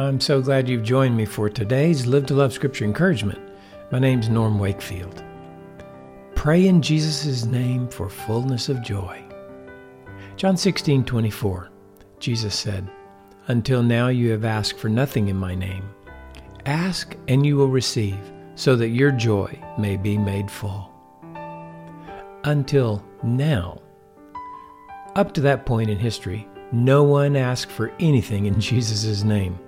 I'm so glad you've joined me for today's Live to Love Scripture Encouragement. My name's Norm Wakefield. Pray in Jesus' name for fullness of joy. John 16, 24, Jesus said, Until now you have asked for nothing in my name. Ask and you will receive, so that your joy may be made full. Until now. Up to that point in history, no one asked for anything in Jesus' name.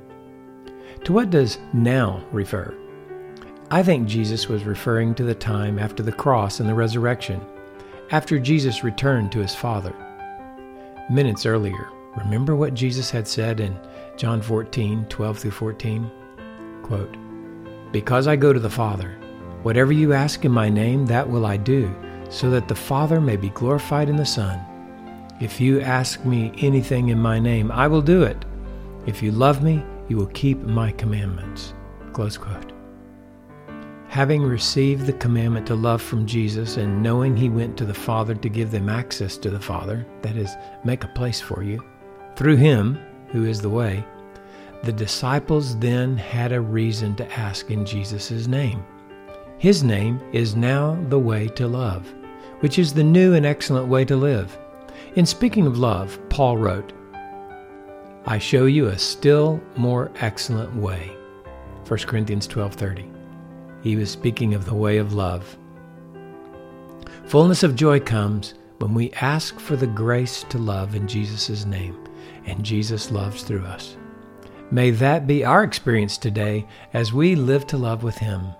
To what does now refer? I think Jesus was referring to the time after the cross and the resurrection, after Jesus returned to his Father. Minutes earlier, remember what Jesus had said in John 14, 12 through 14? Quote, Because I go to the Father, whatever you ask in my name, that will I do, so that the Father may be glorified in the Son. If you ask me anything in my name, I will do it. If you love me, you will keep my commandments. Close quote. Having received the commandment to love from Jesus and knowing he went to the Father to give them access to the Father, that is, make a place for you, through him, who is the way, the disciples then had a reason to ask in Jesus' name. His name is now the way to love, which is the new and excellent way to live. In speaking of love, Paul wrote, I show you a still more excellent way. 1 Corinthians 12:30. He was speaking of the way of love. Fullness of joy comes when we ask for the grace to love in Jesus' name, and Jesus loves through us. May that be our experience today as we live to love with Him.